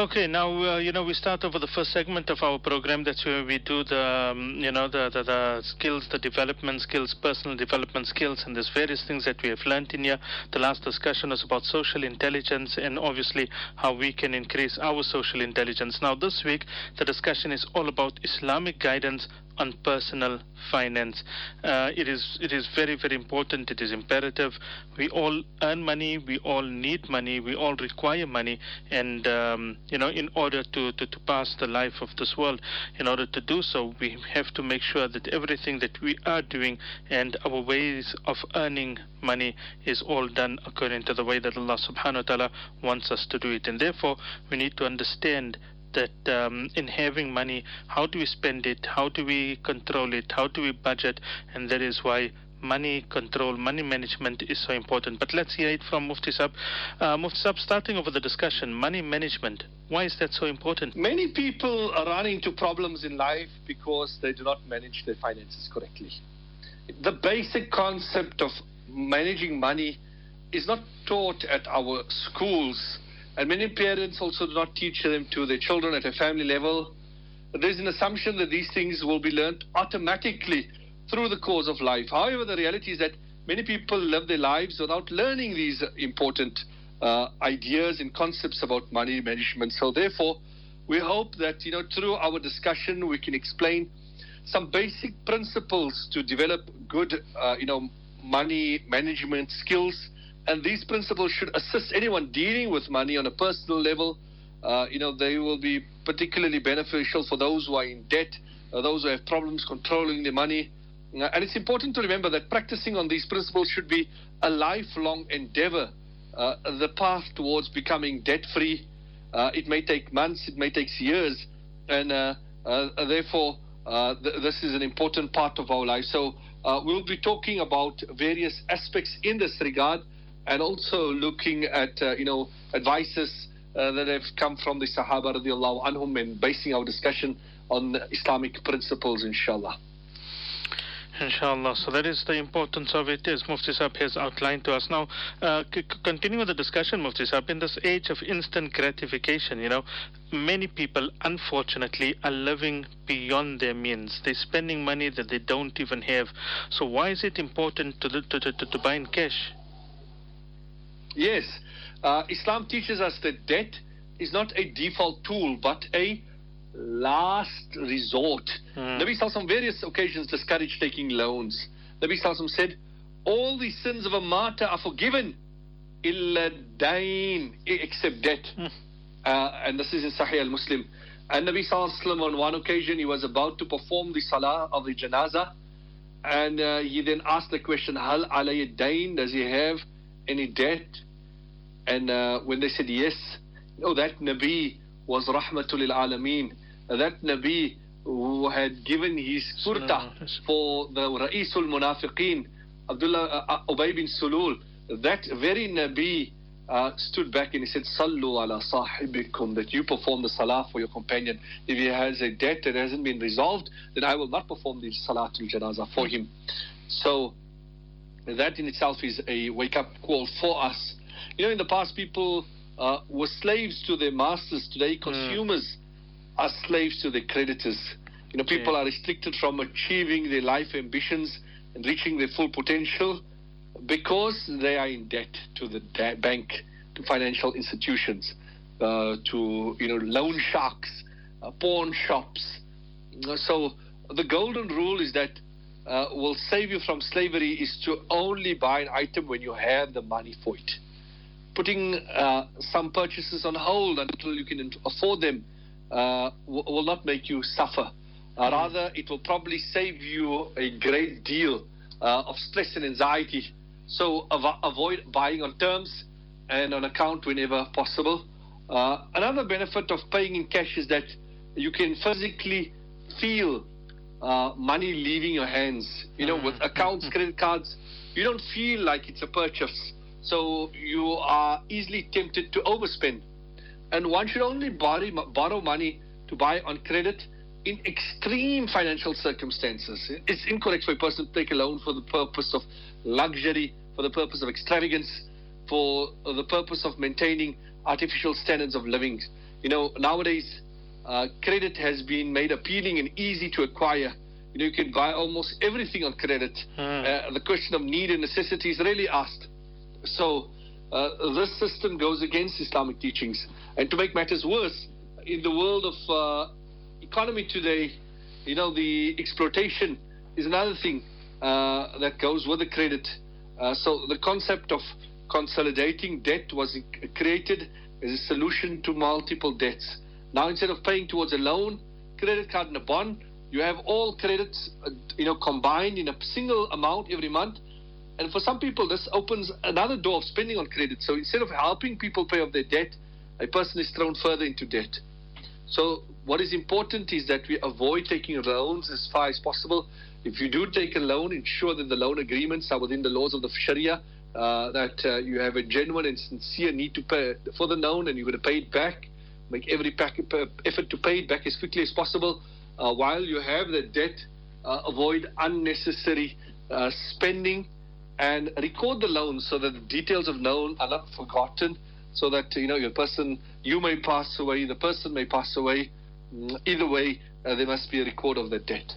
Okay, now uh, you know we start over the first segment of our program. That's where we do the um, you know the, the, the skills, the development skills, personal development skills, and there's various things that we have learned in here. The last discussion was about social intelligence and obviously how we can increase our social intelligence. Now this week the discussion is all about Islamic guidance on personal finance. Uh, it is it is very very important. It is imperative. We all earn money. We all need money. We all require money, and um, you know, in order to, to, to pass the life of this world, in order to do so, we have to make sure that everything that we are doing and our ways of earning money is all done according to the way that Allah Subhanahu wa Taala wants us to do it, and therefore we need to understand that um, in having money, how do we spend it? How do we control it? How do we budget? And that is why money control, money management is so important. But let's hear it from Mufti Sab. Uh, Mufti Sab, starting over the discussion, money management. Why is that so important? Many people are running into problems in life because they do not manage their finances correctly. The basic concept of managing money is not taught at our schools and many parents also do not teach them to their children at a family level. There's an assumption that these things will be learned automatically through the course of life. However, the reality is that many people live their lives without learning these important uh, ideas and concepts about money management. So, therefore, we hope that you know through our discussion we can explain some basic principles to develop good uh, you know money management skills and these principles should assist anyone dealing with money on a personal level. Uh, you know, they will be particularly beneficial for those who are in debt, uh, those who have problems controlling their money. Uh, and it's important to remember that practicing on these principles should be a lifelong endeavor. Uh, the path towards becoming debt free, uh, it may take months, it may take years, and uh, therefore, th- this is an important part of our life. So, we'll be talking about various aspects in this regard and also looking at uh, you know advices uh, that have come from the Sahaba radiallahu anhum and basing our discussion on Islamic principles, inshallah. Inshallah. So that is the importance of it, as Mufti Saab has outlined to us. Now, uh, c- continue with the discussion, Mufti Saab. In this age of instant gratification, you know, many people, unfortunately, are living beyond their means. They're spending money that they don't even have. So why is it important to, to, to, to buy in cash? Yes. Uh, Islam teaches us that debt is not a default tool, but a last resort. Mm. Nabi Sallallahu various occasions discouraged taking loans. Nabi Sallallahu said, all the sins of a martyr are forgiven, illa dain, except debt. Mm. Uh, and this is in Sahih al-Muslim. And Nabi Sallallahu on one occasion, he was about to perform the salah of the janazah. And uh, he then asked the question, Hal alayya dain, does he have any debt? And uh, when they said yes, oh, that Nabi was Rahmatul Alameen. That Nabi who had given his kurta for the Ra'isul Munafiqeen, Abdullah uh, uh, Ubay bin Sulul, that very Nabi uh, stood back and he said, Sallu ala sahibikum, that you perform the salah for your companion. If he has a debt that hasn't been resolved, then I will not perform the salatul janazah for him. So that in itself is a wake up call for us. You know, in the past, people uh, were slaves to their masters. Today, hmm. consumers mm. are slaves to their creditors. You know, people are restricted from achieving their life ambitions and reaching their full potential because they are in debt to the da- bank, to financial institutions, uh, to you know loan sharks, uh, pawn shops. So the golden rule is that uh, will save you from slavery is to only buy an item when you have the money for it. Putting uh, some purchases on hold until you can afford them uh, will not make you suffer. Uh, rather, it will probably save you a great deal uh, of stress and anxiety. So av- avoid buying on terms and on account whenever possible. Uh, another benefit of paying in cash is that you can physically feel uh, money leaving your hands. You know, with mm. accounts, credit cards, you don't feel like it's a purchase. So you are easily tempted to overspend. And one should only borrow, borrow money to buy on credit in extreme financial circumstances. It's incorrect for a person to take a loan for the purpose of luxury, for the purpose of extravagance, for the purpose of maintaining artificial standards of living. you know, nowadays uh, credit has been made appealing and easy to acquire. You know, you can buy almost everything on credit. Uh, the question of need and necessity is rarely asked. So uh, this system goes against Islamic teachings. And to make matters worse, in the world of uh, economy today, you know, the exploitation is another thing uh, that goes with the credit. Uh, so the concept of consolidating debt was created as a solution to multiple debts. Now, instead of paying towards a loan, credit card, and a bond, you have all credits, uh, you know, combined in a single amount every month. And for some people, this opens another door of spending on credit. So instead of helping people pay off their debt, a person is thrown further into debt. So what is important is that we avoid taking loans as far as possible. If you do take a loan, ensure that the loan agreements are within the laws of the Sharia, uh, that uh, you have a genuine and sincere need to pay for the loan and you're going to pay it back. Make every effort to pay it back as quickly as possible. Uh, while you have the debt, uh, avoid unnecessary uh, spending and record the loan so that the details of loan are not forgotten so that you know your person you may pass away the person may pass away mm, either way uh, there must be a record of the debt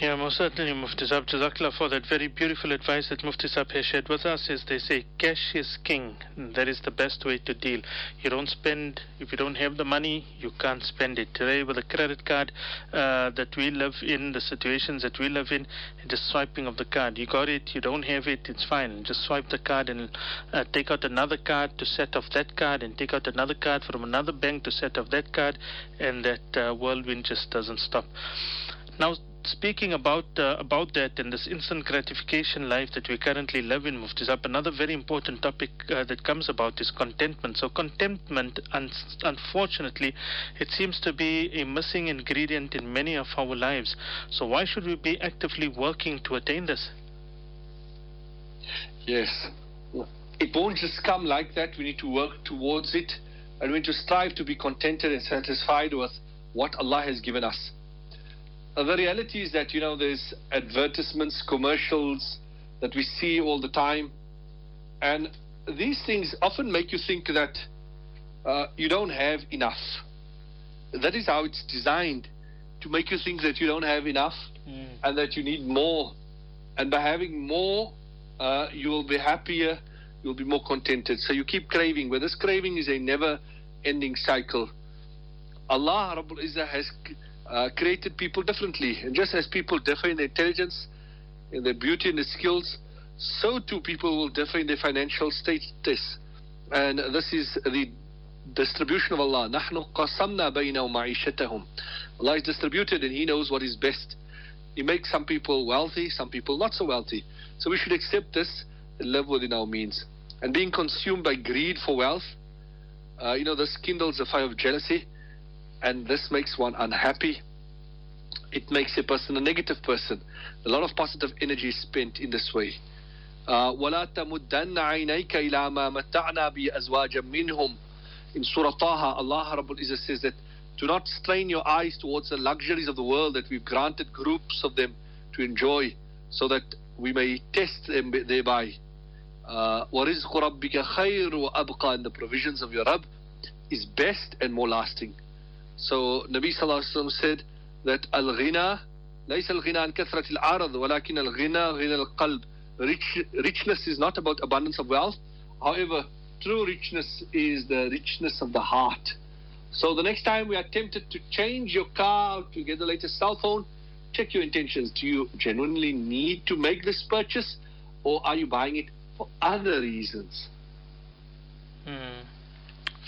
yeah, most certainly, Mufti Sahib. Jazakallah for that very beautiful advice that Mufti Sahib has shared with us. Is they say cash is king. That is the best way to deal. You don't spend if you don't have the money, you can't spend it. Today, with a credit card uh, that we live in, the situations that we live in, just swiping of the card. You got it, you don't have it, it's fine. Just swipe the card and uh, take out another card to set off that card, and take out another card from another bank to set off that card, and that uh, whirlwind just doesn't stop. Now, speaking about uh, about that and this instant gratification life that we currently live in, Mufti Sahib, another very important topic uh, that comes about is contentment. So contentment, un- unfortunately, it seems to be a missing ingredient in many of our lives. So why should we be actively working to attain this? Yes, it won't just come like that. We need to work towards it, and we need to strive to be contented and satisfied with what Allah has given us the reality is that you know there's advertisements, commercials that we see all the time, and these things often make you think that uh, you don't have enough. That is how it's designed to make you think that you don't have enough mm. and that you need more. And by having more, uh, you will be happier, you'll be more contented. So you keep craving. But this craving is a never ending cycle. Allah Rabbul Izzah has uh, created people differently. And just as people differ in their intelligence, in their beauty, and their skills, so too people will differ in their financial status. And this is the distribution of Allah. نحن قسمنا بينهم معيشتهم. Allah is distributed and He knows what is best. He makes some people wealthy, some people not so wealthy. So we should accept this and live within our means. And being consumed by greed for wealth, uh, you know, this kindles a fire of jealousy and this makes one unhappy. It makes a person a negative person. A lot of positive energy is spent in this way. ولا تمدن عينيك إلى ما متعنا بأزواجا منهم in Surah Taha, Allah Rabbul Izzah says that do not strain your eyes towards the luxuries of the world that we've granted groups of them to enjoy so that we may test them thereby. وَرِزْقُ رَبِّكَ خَيْرُ وَأَبْقَى And the provisions of your Rabb is best and more lasting. So Nabi Sallallahu Alaihi Wasallam said that al-ghina ليس الغنى عن كثرة العرض ولكن الغنى غنى القلب Rich, richness is not about abundance of wealth however true richness is the richness of the heart so the next time we are tempted to change your car to get the latest cell phone check your intentions do you genuinely need to make this purchase or are you buying it for other reasons hmm.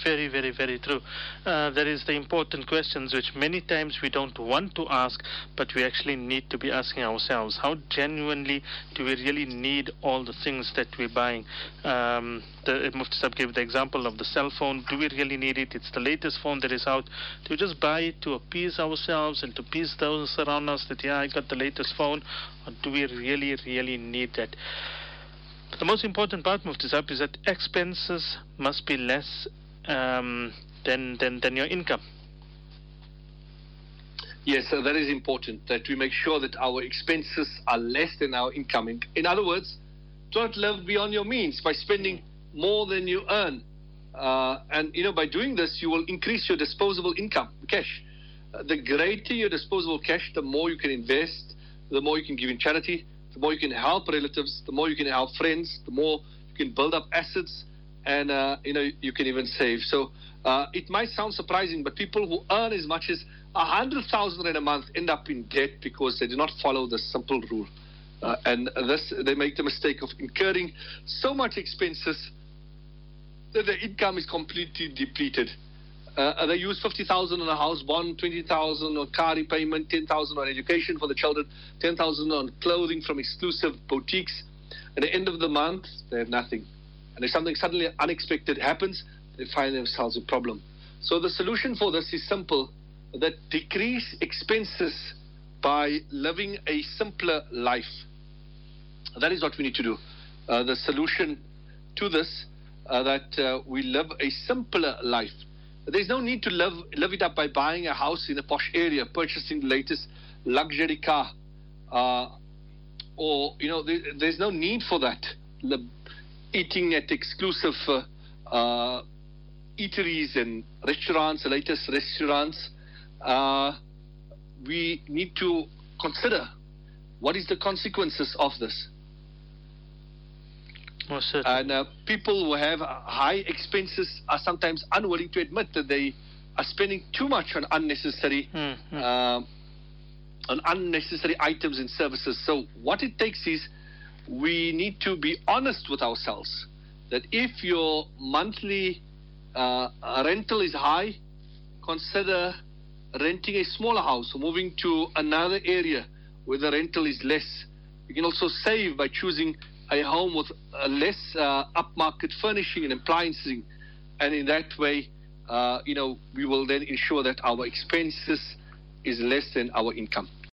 Very, very, very true. Uh, there is the important questions which many times we don't want to ask, but we actually need to be asking ourselves. How genuinely do we really need all the things that we're buying? Um, the Mufti Sahib gave the example of the cell phone. Do we really need it? It's the latest phone that is out. Do we just buy it to appease ourselves and to appease those around us that, yeah, I got the latest phone? Or do we really, really need that? The most important part, Mufti Sahib, is that expenses must be less um, than, than, than your income. Yes, so that is important that we make sure that our expenses are less than our income. In, in other words, don't live beyond your means by spending more than you earn. Uh, and you know, by doing this, you will increase your disposable income, cash. Uh, the greater your disposable cash, the more you can invest, the more you can give in charity, the more you can help relatives, the more you can help friends, the more you can build up assets, and uh, you know you can even save. So uh, it might sound surprising, but people who earn as much as a hundred thousand in a month end up in debt because they do not follow the simple rule, uh, and this they make the mistake of incurring so much expenses that their income is completely depleted. Uh, they use 50,000 on a house bond, 20,000 on car repayment, 10,000 on education for the children, 10,000 on clothing from exclusive boutiques. At the end of the month, they have nothing. And if something suddenly unexpected happens, they find themselves a problem. So the solution for this is simple: that decrease expenses by living a simpler life. That is what we need to do. Uh, the solution to this uh, that uh, we live a simpler life. There's no need to live, live it up by buying a house in a posh area, purchasing the latest luxury car, uh, or you know, there, there's no need for that. Eating at exclusive uh, uh, eateries and restaurants, the latest restaurants. Uh, we need to consider what is the consequences of this. And uh, people who have high expenses are sometimes unwilling to admit that they are spending too much on unnecessary mm-hmm. uh, on unnecessary items and services. So what it takes is we need to be honest with ourselves that if your monthly uh, rental is high, consider renting a smaller house or moving to another area where the rental is less. You can also save by choosing a home with a less uh, upmarket furnishing and appliances, and in that way, uh, you know, we will then ensure that our expenses is less than our income.